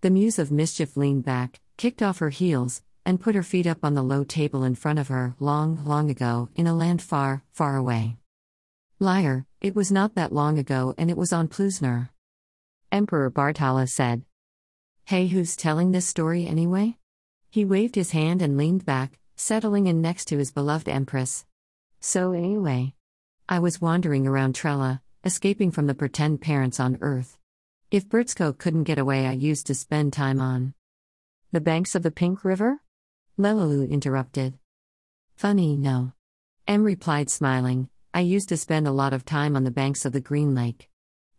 The Muse of Mischief leaned back, kicked off her heels, and put her feet up on the low table in front of her, long, long ago, in a land far, far away. Liar, it was not that long ago and it was on Ploosnar. Emperor Bartala said. Hey, who's telling this story anyway? He waved his hand and leaned back, settling in next to his beloved Empress. So, anyway, I was wandering around Trella, escaping from the pretend parents on Earth. If Brzko couldn't get away, I used to spend time on the banks of the Pink River? Lelalu interrupted. Funny, no. M replied, smiling, I used to spend a lot of time on the banks of the Green Lake.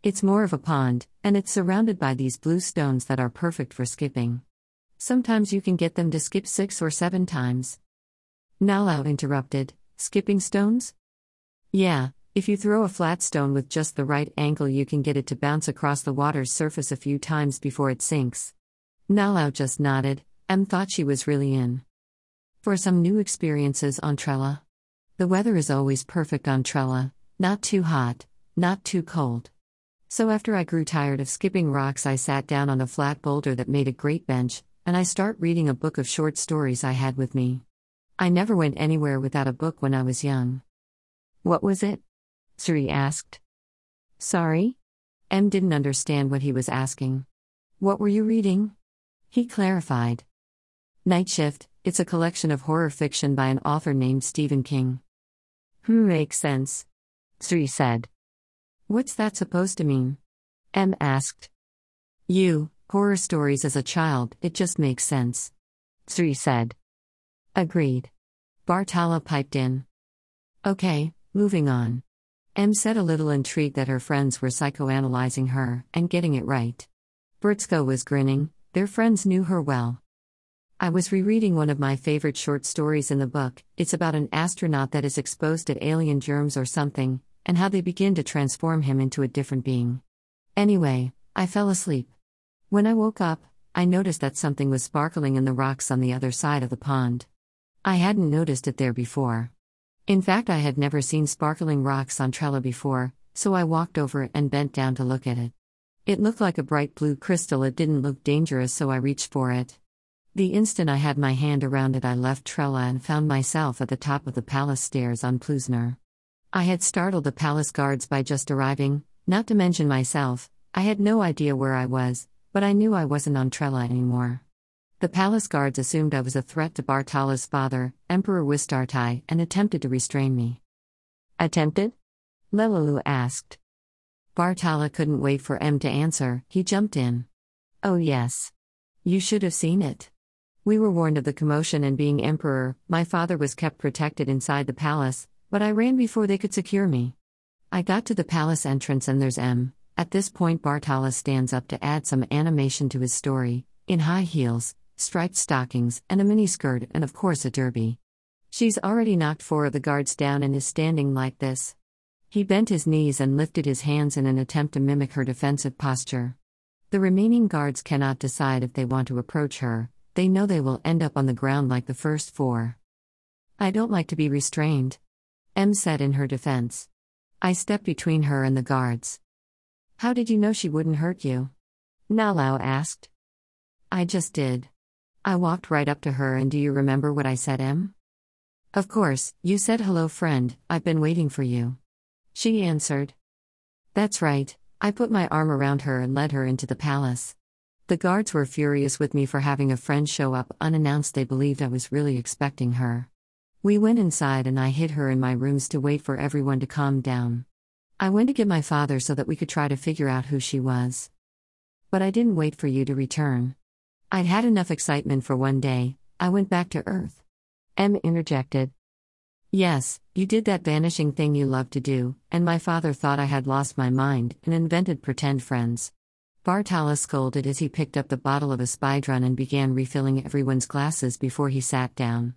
It's more of a pond, and it's surrounded by these blue stones that are perfect for skipping. Sometimes you can get them to skip six or seven times. Nalau interrupted, Skipping stones? Yeah, if you throw a flat stone with just the right angle, you can get it to bounce across the water's surface a few times before it sinks. Nalau just nodded, and thought she was really in. For some new experiences on Trella. The weather is always perfect on Trella, not too hot, not too cold. So after I grew tired of skipping rocks, I sat down on a flat boulder that made a great bench, and I start reading a book of short stories I had with me. I never went anywhere without a book when I was young. What was it? Sri asked. Sorry? M didn't understand what he was asking. What were you reading? He clarified. Night Shift, it's a collection of horror fiction by an author named Stephen King. Hmm, makes sense. Sri said. What's that supposed to mean? M asked. You, horror stories as a child, it just makes sense. Sri said. Agreed. Bartala piped in. Okay, moving on. M said a little intrigued that her friends were psychoanalyzing her and getting it right. Brzko was grinning, their friends knew her well. I was rereading one of my favorite short stories in the book. It's about an astronaut that is exposed to alien germs or something, and how they begin to transform him into a different being. Anyway, I fell asleep. When I woke up, I noticed that something was sparkling in the rocks on the other side of the pond. I hadn't noticed it there before. In fact, I had never seen sparkling rocks on Trella before, so I walked over and bent down to look at it. It looked like a bright blue crystal, it didn't look dangerous, so I reached for it. The instant I had my hand around it, I left Trella and found myself at the top of the palace stairs on Ploosnar. I had startled the palace guards by just arriving, not to mention myself, I had no idea where I was, but I knew I wasn't on Trella anymore. The palace guards assumed I was a threat to Bartala's father, Emperor Wistartai, and attempted to restrain me. Attempted? Lelalu asked. Bartala couldn't wait for M to answer, he jumped in. Oh, yes. You should have seen it. We were warned of the commotion, and being emperor, my father was kept protected inside the palace, but I ran before they could secure me. I got to the palace entrance, and there's M. At this point, Bartala stands up to add some animation to his story, in high heels, striped stockings, and a miniskirt, and of course a derby. She's already knocked four of the guards down and is standing like this. He bent his knees and lifted his hands in an attempt to mimic her defensive posture. The remaining guards cannot decide if they want to approach her, they know they will end up on the ground like the first four. I don't like to be restrained. M said in her defense. I stepped between her and the guards. How did you know she wouldn't hurt you? Nalau asked. I just did. I walked right up to her, and do you remember what I said, M? Of course, you said hello, friend, I've been waiting for you. She answered. That's right, I put my arm around her and led her into the palace. The guards were furious with me for having a friend show up unannounced, they believed I was really expecting her. We went inside and I hid her in my rooms to wait for everyone to calm down. I went to get my father so that we could try to figure out who she was. But I didn't wait for you to return. I'd had enough excitement for one day, I went back to Earth. M interjected. Yes, you did that vanishing thing you love to do, and my father thought I had lost my mind and invented pretend friends. Bartala scolded as he picked up the bottle of a spydrun and began refilling everyone's glasses before he sat down.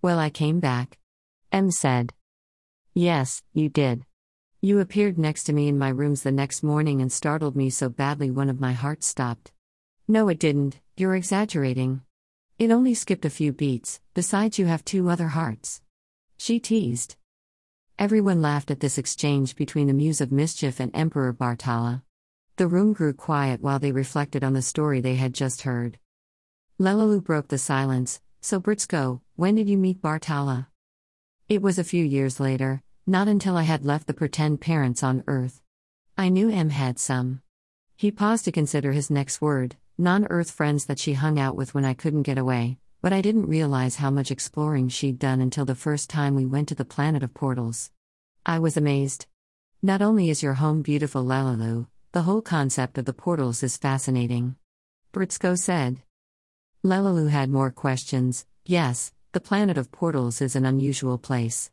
Well, I came back. M said. Yes, you did. You appeared next to me in my rooms the next morning and startled me so badly one of my hearts stopped. No, it didn't, you're exaggerating. It only skipped a few beats, besides, you have two other hearts. She teased. Everyone laughed at this exchange between the Muse of Mischief and Emperor Bartala. The room grew quiet while they reflected on the story they had just heard. Lelalu broke the silence. So, Brzko, when did you meet Bartala? It was a few years later, not until I had left the pretend parents on Earth. I knew M had some. He paused to consider his next word non Earth friends that she hung out with when I couldn't get away, but I didn't realize how much exploring she'd done until the first time we went to the planet of portals. I was amazed. Not only is your home beautiful, Lalalu, the whole concept of the portals is fascinating. Brzko said. Lelalu had more questions. Yes, the planet of portals is an unusual place.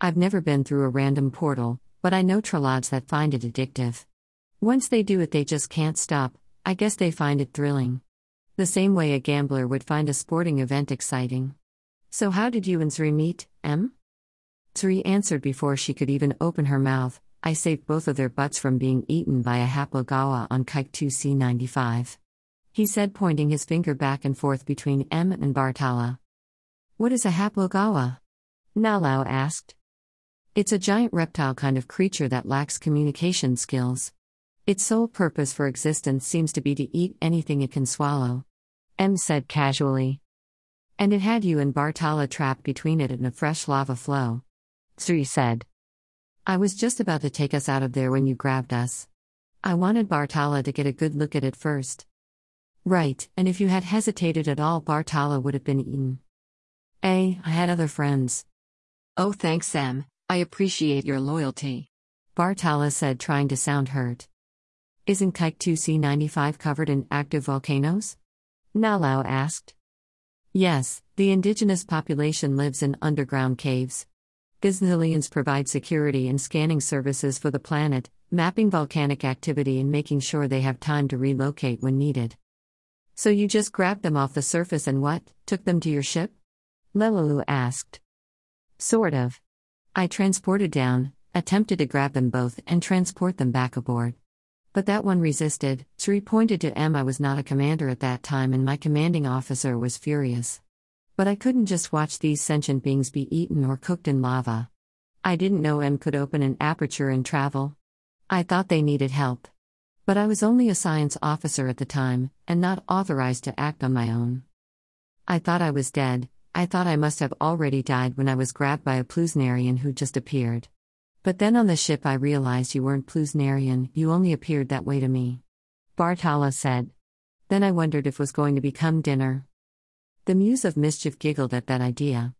I've never been through a random portal, but I know Trollods that find it addictive. Once they do it, they just can't stop. I guess they find it thrilling. The same way a gambler would find a sporting event exciting. So, how did you and Zri meet, M? Zri answered before she could even open her mouth I saved both of their butts from being eaten by a haplogawa on Kike 2C 95. He said, pointing his finger back and forth between M and Bartala. What is a haplogawa? Nalau asked. It's a giant reptile kind of creature that lacks communication skills. Its sole purpose for existence seems to be to eat anything it can swallow. M said casually. And it had you and Bartala trapped between it and a fresh lava flow. Zri said. I was just about to take us out of there when you grabbed us. I wanted Bartala to get a good look at it first. Right, and if you had hesitated at all, Bartala would have been eaten. A, I had other friends. Oh, thanks, Sam. I appreciate your loyalty. Bartala said, trying to sound hurt. Isn't Kike 2C95 covered in active volcanoes? Nalau asked. Yes, the indigenous population lives in underground caves. Gazillions provide security and scanning services for the planet, mapping volcanic activity and making sure they have time to relocate when needed. So you just grabbed them off the surface and what, took them to your ship? Lelalu asked. Sort of. I transported down, attempted to grab them both, and transport them back aboard. But that one resisted. Zri pointed to M. I was not a commander at that time, and my commanding officer was furious. But I couldn't just watch these sentient beings be eaten or cooked in lava. I didn't know M could open an aperture and travel. I thought they needed help. But I was only a science officer at the time, and not authorized to act on my own. I thought I was dead, I thought I must have already died when I was grabbed by a Ploosnarian who just appeared. But then on the ship I realized you weren't Ploosnarian, you only appeared that way to me. Bartala said. Then I wondered if was going to become dinner. The Muse of Mischief giggled at that idea.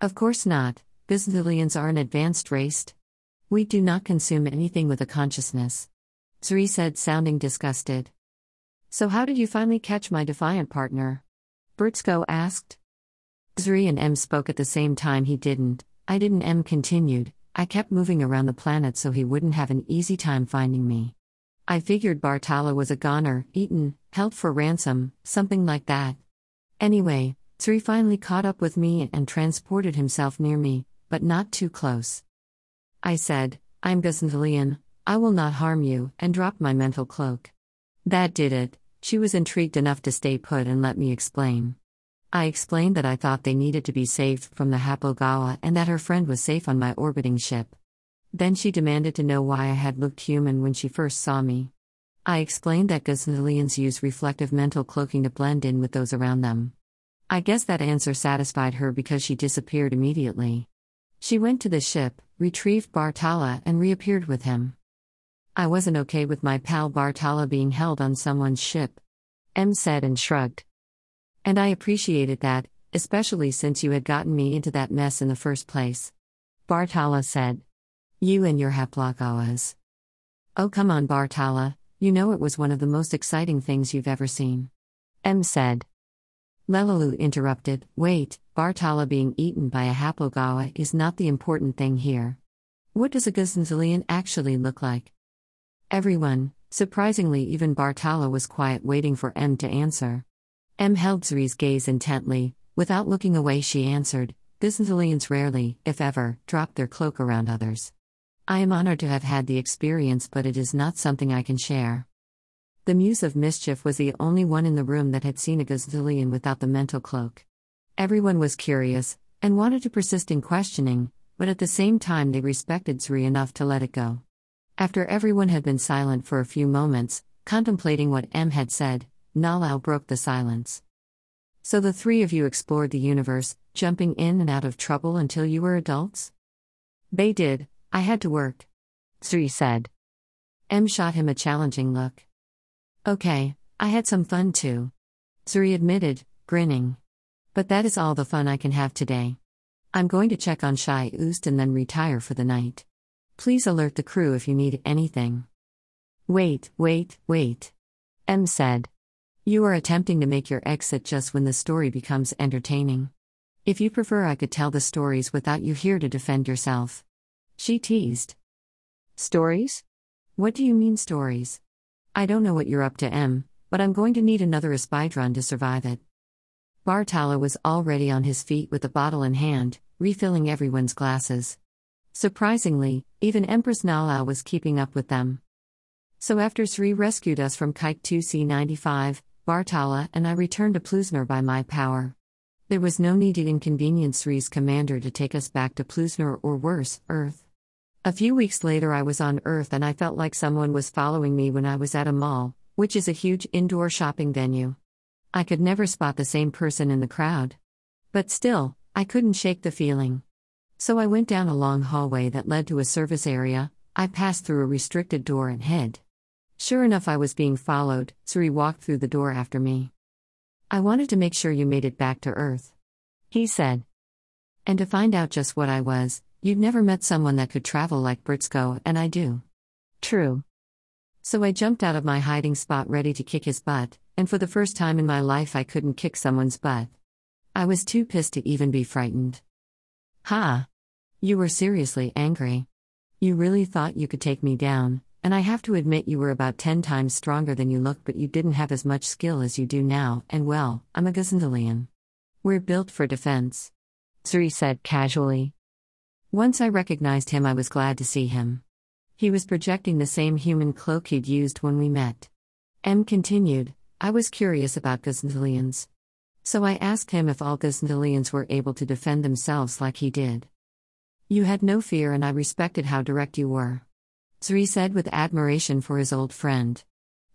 Of course not, Byzantilians are an advanced race. We do not consume anything with a consciousness. Zri said, sounding disgusted. So, how did you finally catch my defiant partner? Brzko asked. Zri and M spoke at the same time. He didn't. I didn't. M continued. I kept moving around the planet so he wouldn't have an easy time finding me. I figured Bartala was a goner, eaten, held for ransom, something like that. Anyway, Zri finally caught up with me and transported himself near me, but not too close. I said, I'm Gazantalian, I will not harm you, and dropped my mental cloak. That did it, she was intrigued enough to stay put and let me explain. I explained that I thought they needed to be saved from the Haplogawa and that her friend was safe on my orbiting ship. Then she demanded to know why I had looked human when she first saw me. I explained that Gazillions use reflective mental cloaking to blend in with those around them. I guess that answer satisfied her because she disappeared immediately. She went to the ship, retrieved Bartala, and reappeared with him. I wasn't okay with my pal Bartala being held on someone's ship. M said and shrugged. And I appreciated that, especially since you had gotten me into that mess in the first place. Bartala said. You and your Haplagawas. Oh, come on, Bartala, you know it was one of the most exciting things you've ever seen. M said. Lelalu interrupted, Wait, Bartala being eaten by a haplogawa is not the important thing here. What does a Gazanzilian actually look like? Everyone, surprisingly, even Bartala was quiet, waiting for M to answer. M held Zri's gaze intently, without looking away, she answered, Byzantilians rarely, if ever, drop their cloak around others. I am honored to have had the experience, but it is not something I can share. The Muse of Mischief was the only one in the room that had seen a Gazillion without the mental cloak. Everyone was curious, and wanted to persist in questioning, but at the same time they respected Zri enough to let it go. After everyone had been silent for a few moments, contemplating what M had said, Nalao broke the silence. So the three of you explored the universe, jumping in and out of trouble until you were adults? They did, I had to work. Sri said. M shot him a challenging look. Okay, I had some fun too. Sri admitted, grinning. But that is all the fun I can have today. I'm going to check on Shai Oost and then retire for the night. Please alert the crew if you need anything. Wait, wait, wait. M said. You are attempting to make your exit just when the story becomes entertaining. If you prefer, I could tell the stories without you here to defend yourself. She teased. Stories? What do you mean, stories? I don't know what you're up to, M, but I'm going to need another Espydron to survive it. Bartala was already on his feet with a bottle in hand, refilling everyone's glasses. Surprisingly, even Empress Nala was keeping up with them. So after Sri rescued us from Kike 2C95, Bartala and I returned to Ploosnar by my power. There was no need to inconvenience Sri's commander to take us back to Ploosnar or worse, Earth. A few weeks later, I was on Earth and I felt like someone was following me when I was at a mall, which is a huge indoor shopping venue. I could never spot the same person in the crowd. But still, I couldn't shake the feeling. So I went down a long hallway that led to a service area, I passed through a restricted door and hid. Sure enough, I was being followed, Suri walked through the door after me. I wanted to make sure you made it back to Earth. He said. And to find out just what I was, you'd never met someone that could travel like Brzko, and I do. True. So I jumped out of my hiding spot ready to kick his butt, and for the first time in my life I couldn't kick someone's butt. I was too pissed to even be frightened. Ha! You were seriously angry. You really thought you could take me down, and I have to admit you were about 10 times stronger than you look, but you didn't have as much skill as you do now, and well, I'm a Gazendalian. We're built for defense. Zuri said casually. Once I recognized him, I was glad to see him. He was projecting the same human cloak he'd used when we met. M continued, I was curious about Gazendalians. So I asked him if all Gazendalians were able to defend themselves like he did. You had no fear, and I respected how direct you were. Sri said with admiration for his old friend.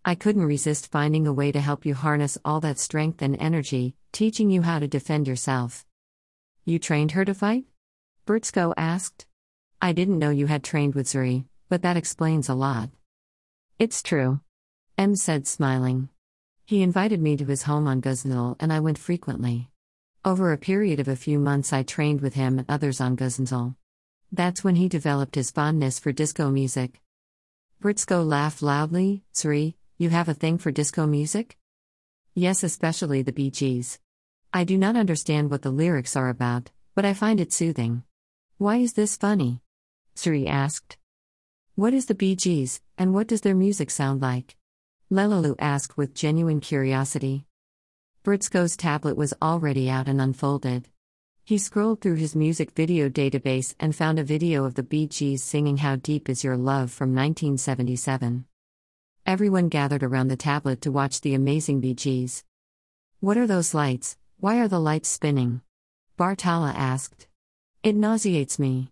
I couldn't resist finding a way to help you harness all that strength and energy, teaching you how to defend yourself. You trained her to fight? Brzko asked. I didn't know you had trained with Zuri, but that explains a lot. It's true. M said, smiling. He invited me to his home on Guznil, and I went frequently. Over a period of a few months, I trained with him and others on Guznil. That's when he developed his fondness for disco music. Brzko laughed loudly. Sri, you have a thing for disco music? Yes, especially the Bee Gees. I do not understand what the lyrics are about, but I find it soothing. Why is this funny? Sri asked. What is the Bee Gees, and what does their music sound like? Lelalu asked with genuine curiosity. Brzko's tablet was already out and unfolded. He scrolled through his music video database and found a video of the Bee Gees singing How Deep Is Your Love from 1977. Everyone gathered around the tablet to watch the amazing Bee Gees. What are those lights? Why are the lights spinning? Bartala asked. It nauseates me.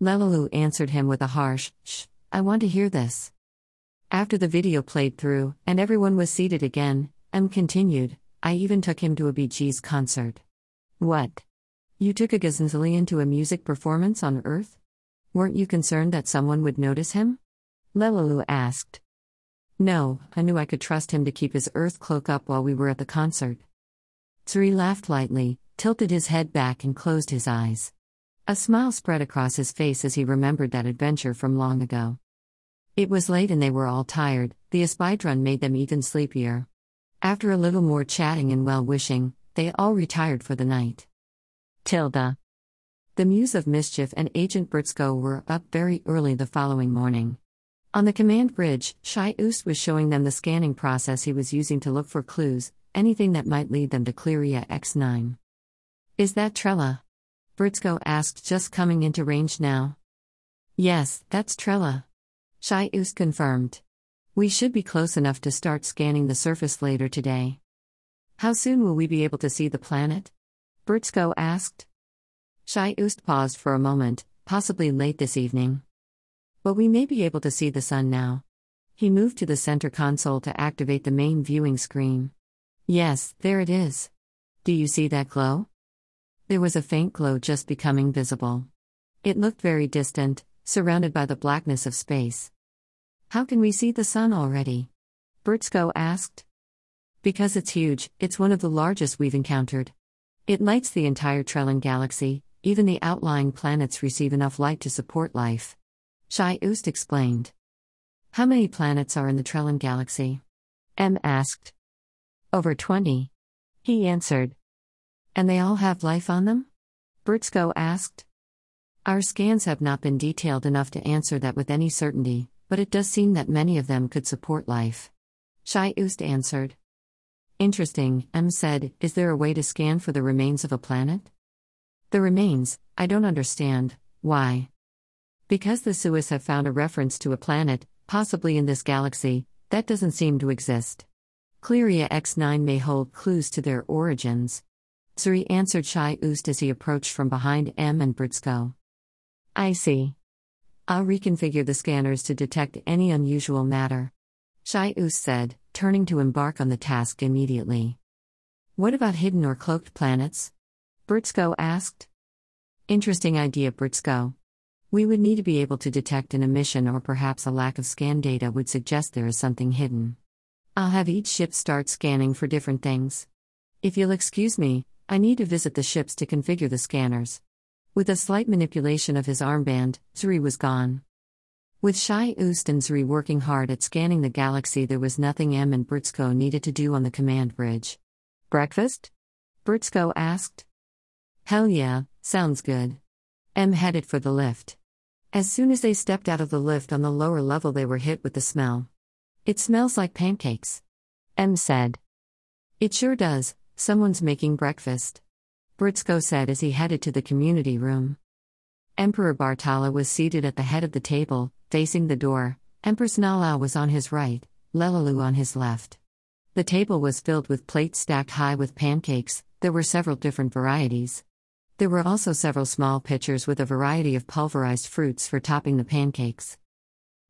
Lelalu answered him with a harsh, Shh, I want to hear this. After the video played through, and everyone was seated again, M continued, I even took him to a Bee Gees concert. What? You took a Gazenzalian to a music performance on Earth? Weren't you concerned that someone would notice him? Lelalu asked. No, I knew I could trust him to keep his Earth cloak up while we were at the concert. Sri laughed lightly, tilted his head back, and closed his eyes. A smile spread across his face as he remembered that adventure from long ago. It was late and they were all tired, the Espydron made them even sleepier. After a little more chatting and well wishing, they all retired for the night. Tilda. The Muse of Mischief and Agent Brzko were up very early the following morning. On the command bridge, Shai Oost was showing them the scanning process he was using to look for clues, anything that might lead them to Clearia X9. Is that Trella? Brzko asked, just coming into range now. Yes, that's Trella. Shai Oost confirmed. We should be close enough to start scanning the surface later today. How soon will we be able to see the planet? Brzko asked. Shai Oost paused for a moment, possibly late this evening. But we may be able to see the sun now. He moved to the center console to activate the main viewing screen. Yes, there it is. Do you see that glow? There was a faint glow just becoming visible. It looked very distant, surrounded by the blackness of space. How can we see the sun already? Brzko asked. Because it's huge, it's one of the largest we've encountered. It lights the entire Trellin galaxy, even the outlying planets receive enough light to support life. Shai Oost explained. How many planets are in the Trellin galaxy? M asked. Over 20. He answered. And they all have life on them? Britsko asked. Our scans have not been detailed enough to answer that with any certainty, but it does seem that many of them could support life. Shai Oost answered. Interesting, M said, is there a way to scan for the remains of a planet? The remains, I don't understand, why? Because the Suis have found a reference to a planet, possibly in this galaxy, that doesn't seem to exist. Clearia X9 may hold clues to their origins. Suri answered Shai Oost as he approached from behind M and Brzko. I see. I'll reconfigure the scanners to detect any unusual matter. Shai Oost said, turning to embark on the task immediately. What about hidden or cloaked planets? Brzko asked. Interesting idea, Brzko. We would need to be able to detect an emission or perhaps a lack of scan data would suggest there is something hidden. I'll have each ship start scanning for different things. If you'll excuse me, I need to visit the ships to configure the scanners. With a slight manipulation of his armband, Zuri was gone. With Shai Oost and Zuri working hard at scanning the galaxy, there was nothing M and Brzko needed to do on the command bridge. Breakfast? Brzko asked. Hell yeah, sounds good. M headed for the lift. As soon as they stepped out of the lift on the lower level, they were hit with the smell. It smells like pancakes. M said. It sure does, someone's making breakfast. Brzko said as he headed to the community room. Emperor Bartala was seated at the head of the table, facing the door. Empress Nala was on his right, Lelalu on his left. The table was filled with plates stacked high with pancakes, there were several different varieties. There were also several small pitchers with a variety of pulverized fruits for topping the pancakes.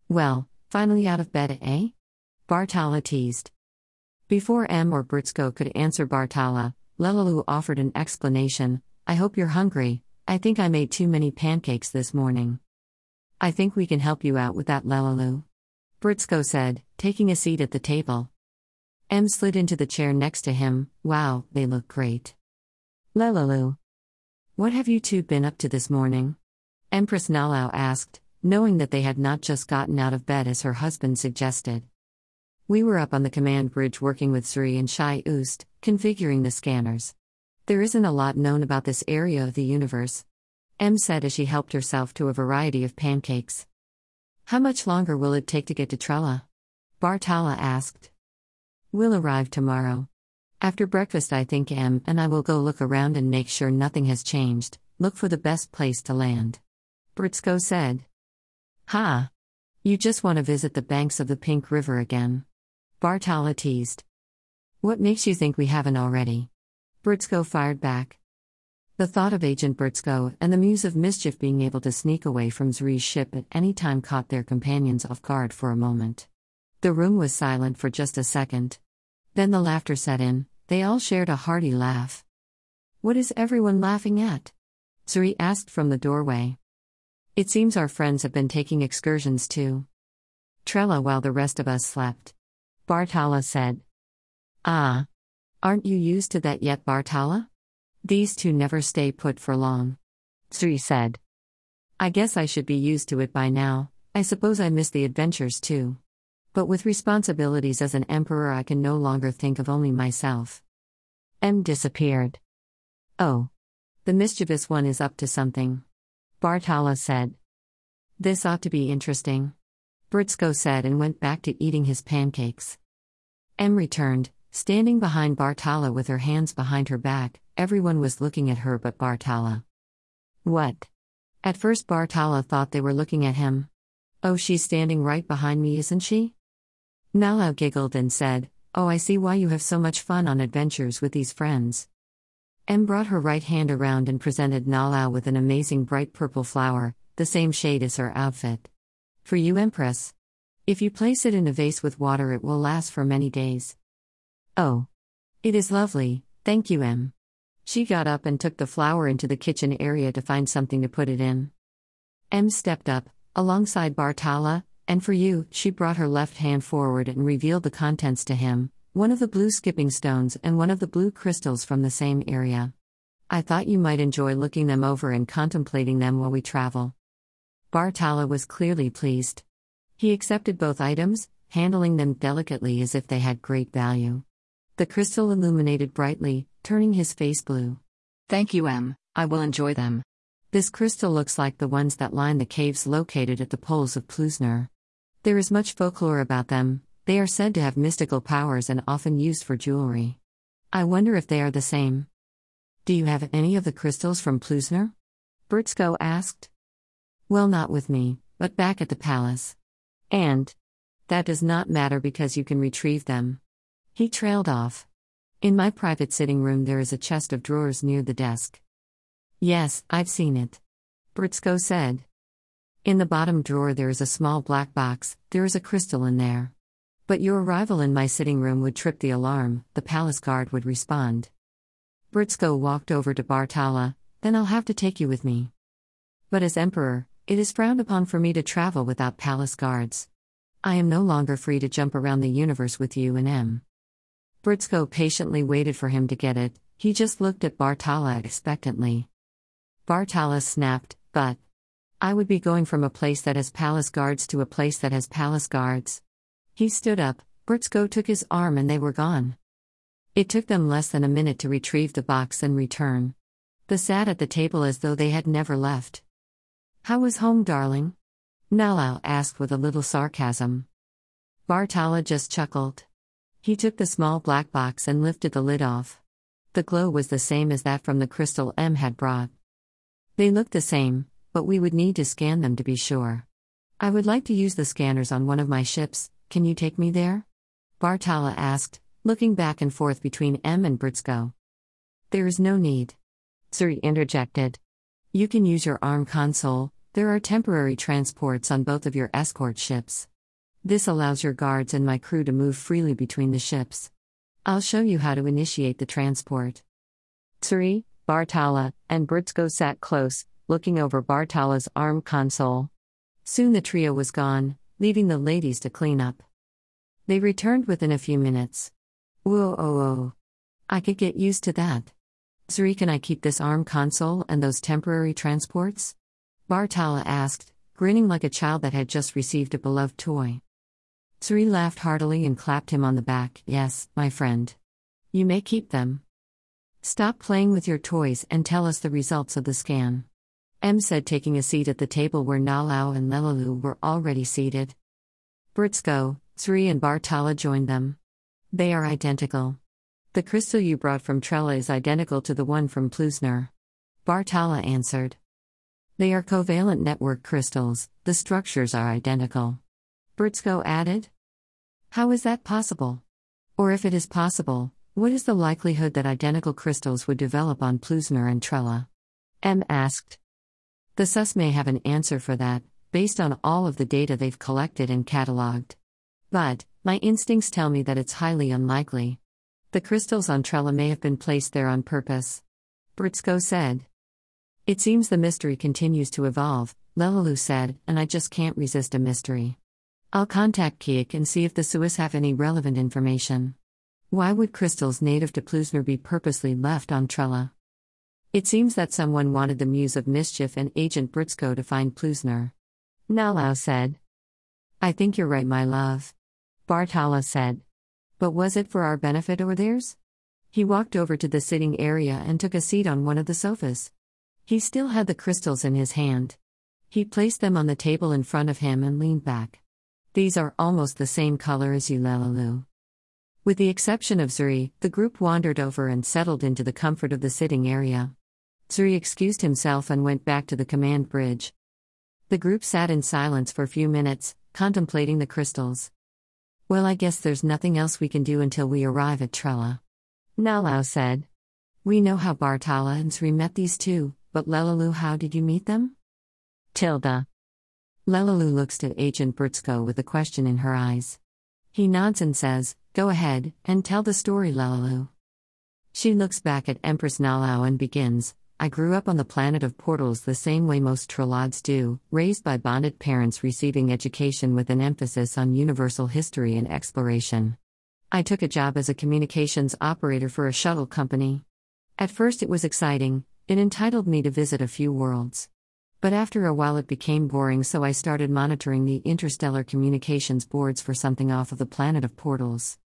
Well, finally out of bed, eh? Bartala teased. Before M or Brzko could answer Bartala, Lelalu offered an explanation I hope you're hungry, I think I made too many pancakes this morning. I think we can help you out with that, Lelalu. Brzko said, taking a seat at the table. M slid into the chair next to him. Wow, they look great. Lelalu. What have you two been up to this morning? Empress Nalau asked, knowing that they had not just gotten out of bed as her husband suggested. We were up on the command bridge working with Suri and Shai Oost, configuring the scanners. There isn't a lot known about this area of the universe. M said as she helped herself to a variety of pancakes. How much longer will it take to get to Trella? Bartala asked. We'll arrive tomorrow. After breakfast, I think M and I will go look around and make sure nothing has changed, look for the best place to land. Brzko said. Ha! You just want to visit the banks of the Pink River again. Bartala teased. What makes you think we haven't already? Brzko fired back. The thought of Agent Brzko and the Muse of Mischief being able to sneak away from Zuri's ship at any time caught their companions off guard for a moment. The room was silent for just a second. Then the laughter set in, they all shared a hearty laugh. What is everyone laughing at? Zuri asked from the doorway. It seems our friends have been taking excursions too. Trella while the rest of us slept. Bartala said. Ah. Aren't you used to that yet, Bartala? These two never stay put for long. Zuri said. I guess I should be used to it by now, I suppose I miss the adventures too. But with responsibilities as an emperor, I can no longer think of only myself. M disappeared. Oh. The mischievous one is up to something. Bartala said. This ought to be interesting. Brzko said and went back to eating his pancakes. M returned, standing behind Bartala with her hands behind her back, everyone was looking at her but Bartala. What? At first, Bartala thought they were looking at him. Oh, she's standing right behind me, isn't she? Nalau giggled and said, Oh, I see why you have so much fun on adventures with these friends. M brought her right hand around and presented Nalau with an amazing bright purple flower, the same shade as her outfit. For you, Empress. If you place it in a vase with water, it will last for many days. Oh. It is lovely, thank you, M. She got up and took the flower into the kitchen area to find something to put it in. M stepped up, alongside Bartala, and for you, she brought her left hand forward and revealed the contents to him one of the blue skipping stones and one of the blue crystals from the same area. I thought you might enjoy looking them over and contemplating them while we travel. Bartala was clearly pleased. He accepted both items, handling them delicately as if they had great value. The crystal illuminated brightly, turning his face blue. Thank you, Em. I will enjoy them. This crystal looks like the ones that line the caves located at the poles of Ploosnar. There is much folklore about them, they are said to have mystical powers and often used for jewelry. I wonder if they are the same. Do you have any of the crystals from Ploosnar? Brzko asked. Well, not with me, but back at the palace. And. That does not matter because you can retrieve them. He trailed off. In my private sitting room, there is a chest of drawers near the desk. Yes, I've seen it. Brzko said. In the bottom drawer, there is a small black box, there is a crystal in there. But your arrival in my sitting room would trip the alarm, the palace guard would respond. Brzko walked over to Bartala, then I'll have to take you with me. But as emperor, it is frowned upon for me to travel without palace guards. I am no longer free to jump around the universe with you and M. Brzko patiently waited for him to get it, he just looked at Bartala expectantly. Bartala snapped, but. I would be going from a place that has palace guards to a place that has palace guards. He stood up, Brzko took his arm and they were gone. It took them less than a minute to retrieve the box and return. They sat at the table as though they had never left. How was home, darling? Nalal asked with a little sarcasm. Bartala just chuckled. He took the small black box and lifted the lid off. The glow was the same as that from the crystal M had brought. They looked the same, but we would need to scan them to be sure. I would like to use the scanners on one of my ships, can you take me there? Bartala asked, looking back and forth between M and Brzko. There is no need. Zuri interjected. You can use your arm console, there are temporary transports on both of your escort ships. This allows your guards and my crew to move freely between the ships. I'll show you how to initiate the transport. Tsuri, Bartala, and Brzko sat close, looking over Bartala's arm console. Soon the trio was gone, leaving the ladies to clean up. They returned within a few minutes. Whoa, oh, oh. I could get used to that. Zuri, can I keep this arm console and those temporary transports? Bartala asked, grinning like a child that had just received a beloved toy. Zuri laughed heartily and clapped him on the back. Yes, my friend. You may keep them. Stop playing with your toys and tell us the results of the scan. M said, taking a seat at the table where Nalao and Lelalu were already seated. Brzko, Zuri, and Bartala joined them. They are identical. The crystal you brought from Trella is identical to the one from Ploosnar. Bartala answered. They are covalent network crystals, the structures are identical. Brzko added. How is that possible? Or if it is possible, what is the likelihood that identical crystals would develop on Ploosnar and Trella? M asked. The SUS may have an answer for that, based on all of the data they've collected and cataloged. But, my instincts tell me that it's highly unlikely. The crystals on Trella may have been placed there on purpose. Brzko said. It seems the mystery continues to evolve, Lelalu said, and I just can't resist a mystery. I'll contact Kiik and see if the Suis have any relevant information. Why would crystals native to Ploosnar be purposely left on Trella? It seems that someone wanted the Muse of Mischief and Agent Brzko to find Ploosnar. Nalau said. I think you're right, my love. Bartala said. But was it for our benefit or theirs? He walked over to the sitting area and took a seat on one of the sofas. He still had the crystals in his hand. He placed them on the table in front of him and leaned back. These are almost the same color as Ulelalu. With the exception of Zuri, the group wandered over and settled into the comfort of the sitting area. Zuri excused himself and went back to the command bridge. The group sat in silence for a few minutes, contemplating the crystals. Well, I guess there's nothing else we can do until we arrive at Trella. Nalao said. We know how Bartala and Sri met these two, but Lelalu, how did you meet them? Tilda. Lelalu looks at Agent Brzko with a question in her eyes. He nods and says, Go ahead, and tell the story, Lelalu. She looks back at Empress Nalao and begins, I grew up on the planet of portals the same way most Trollods do, raised by bonded parents receiving education with an emphasis on universal history and exploration. I took a job as a communications operator for a shuttle company. At first, it was exciting, it entitled me to visit a few worlds. But after a while, it became boring, so I started monitoring the interstellar communications boards for something off of the planet of portals.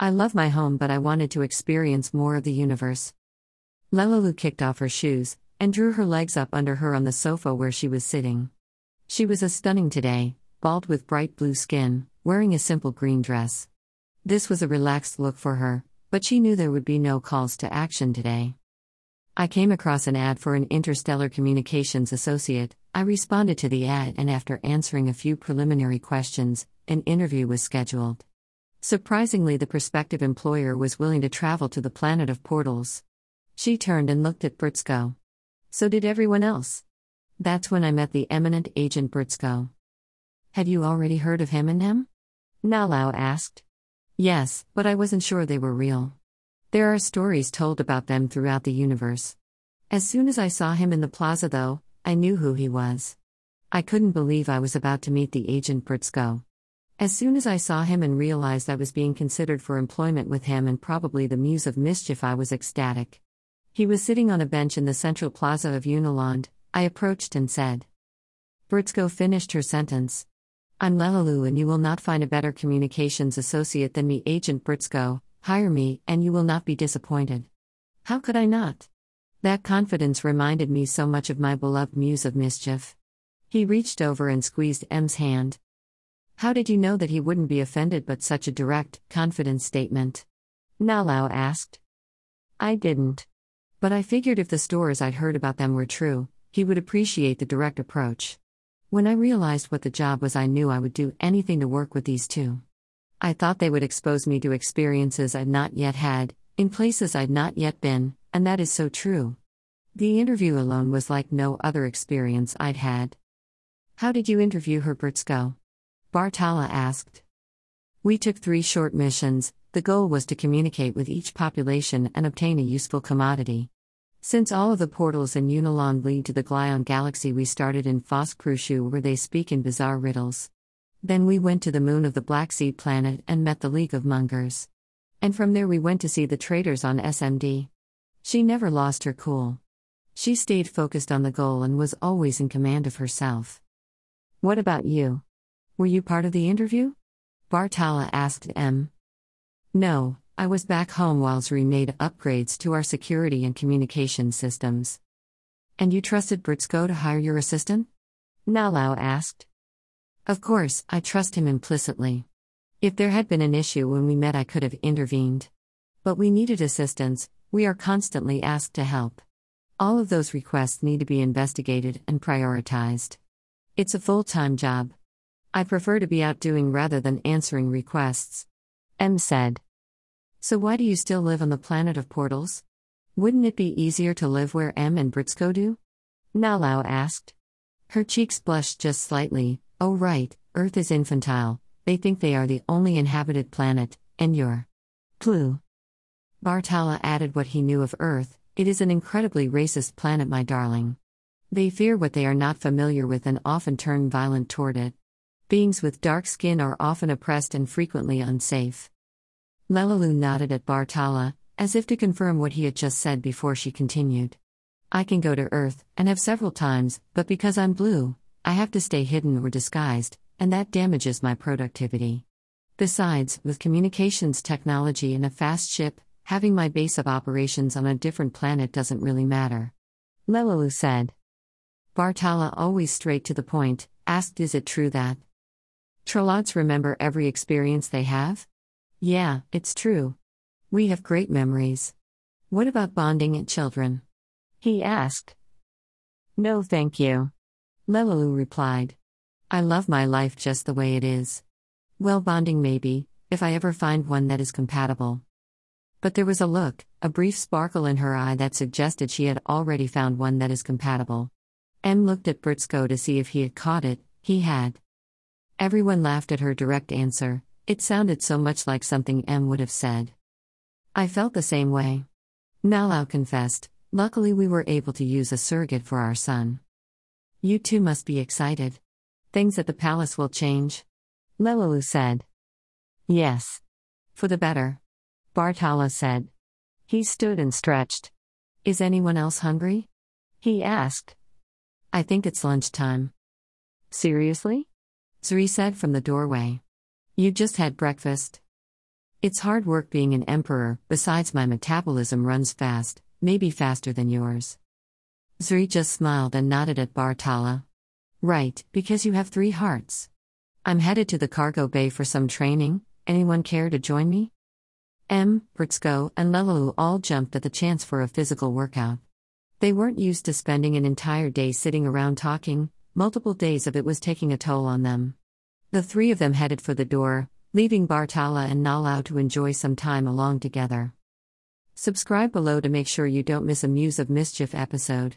I love my home, but I wanted to experience more of the universe. Lelalu kicked off her shoes and drew her legs up under her on the sofa where she was sitting. She was a stunning today, bald with bright blue skin, wearing a simple green dress. This was a relaxed look for her, but she knew there would be no calls to action today. I came across an ad for an interstellar communications associate. I responded to the ad, and after answering a few preliminary questions, an interview was scheduled. Surprisingly, the prospective employer was willing to travel to the planet of portals. She turned and looked at Brzko. So did everyone else. That's when I met the eminent agent Brzko. Had you already heard of him and him? Nalau asked. Yes, but I wasn't sure they were real. There are stories told about them throughout the universe. As soon as I saw him in the plaza, though, I knew who he was. I couldn't believe I was about to meet the agent Brzko. As soon as I saw him and realized I was being considered for employment with him and probably the muse of mischief, I was ecstatic. He was sitting on a bench in the central plaza of Uniland. I approached and said. Brzko finished her sentence. I'm Lelalu, and you will not find a better communications associate than me, Agent Brzko. Hire me, and you will not be disappointed. How could I not? That confidence reminded me so much of my beloved muse of mischief. He reached over and squeezed M's hand. How did you know that he wouldn't be offended but such a direct, confident statement? Nalao asked. I didn't. But I figured if the stories I'd heard about them were true, he would appreciate the direct approach. When I realized what the job was, I knew I would do anything to work with these two. I thought they would expose me to experiences I'd not yet had, in places I'd not yet been, and that is so true. The interview alone was like no other experience I'd had. How did you interview her, Brzko? Bartala asked. We took three short missions. The goal was to communicate with each population and obtain a useful commodity. Since all of the portals in Uniland lead to the Glion galaxy, we started in Fosk Krushu where they speak in bizarre riddles. Then we went to the moon of the Black Seed planet and met the League of Mungers. And from there we went to see the traders on SMD. She never lost her cool. She stayed focused on the goal and was always in command of herself. What about you? Were you part of the interview? Bartala asked M. No, I was back home while Zri made upgrades to our security and communication systems. And you trusted Brzko to hire your assistant? Nalau asked. Of course, I trust him implicitly. If there had been an issue when we met, I could have intervened. But we needed assistance, we are constantly asked to help. All of those requests need to be investigated and prioritized. It's a full time job. I prefer to be out doing rather than answering requests. M said. So why do you still live on the planet of portals? Wouldn't it be easier to live where M and Brzko do? Nalau asked. Her cheeks blushed just slightly. Oh, right, Earth is infantile. They think they are the only inhabited planet, and you're. Plu. Bartala added what he knew of Earth it is an incredibly racist planet, my darling. They fear what they are not familiar with and often turn violent toward it. Beings with dark skin are often oppressed and frequently unsafe. Lelalu nodded at Bartala, as if to confirm what he had just said before she continued. I can go to Earth, and have several times, but because I'm blue, I have to stay hidden or disguised, and that damages my productivity. Besides, with communications technology and a fast ship, having my base of operations on a different planet doesn't really matter. Lelalu said. Bartala, always straight to the point, asked Is it true that Trollods remember every experience they have? Yeah, it's true. We have great memories. What about bonding at children? He asked. No, thank you. Lelalu replied. I love my life just the way it is. Well, bonding maybe, if I ever find one that is compatible. But there was a look, a brief sparkle in her eye that suggested she had already found one that is compatible. M looked at Brzko to see if he had caught it, He had. Everyone laughed at her direct answer, it sounded so much like something M would have said. I felt the same way. Nalau confessed, luckily we were able to use a surrogate for our son. You too must be excited. Things at the palace will change. Lelalu said. Yes. For the better. Bartala said. He stood and stretched. Is anyone else hungry? He asked. I think it's lunchtime. Seriously? Zri said from the doorway. You just had breakfast. It's hard work being an emperor, besides, my metabolism runs fast, maybe faster than yours. Zri just smiled and nodded at Bartala. Right, because you have three hearts. I'm headed to the cargo bay for some training. Anyone care to join me? M, Brzko, and Lelalu all jumped at the chance for a physical workout. They weren't used to spending an entire day sitting around talking, multiple days of it was taking a toll on them. The three of them headed for the door, leaving Bartala and Nalau to enjoy some time along together. Subscribe below to make sure you don't miss a Muse of Mischief episode.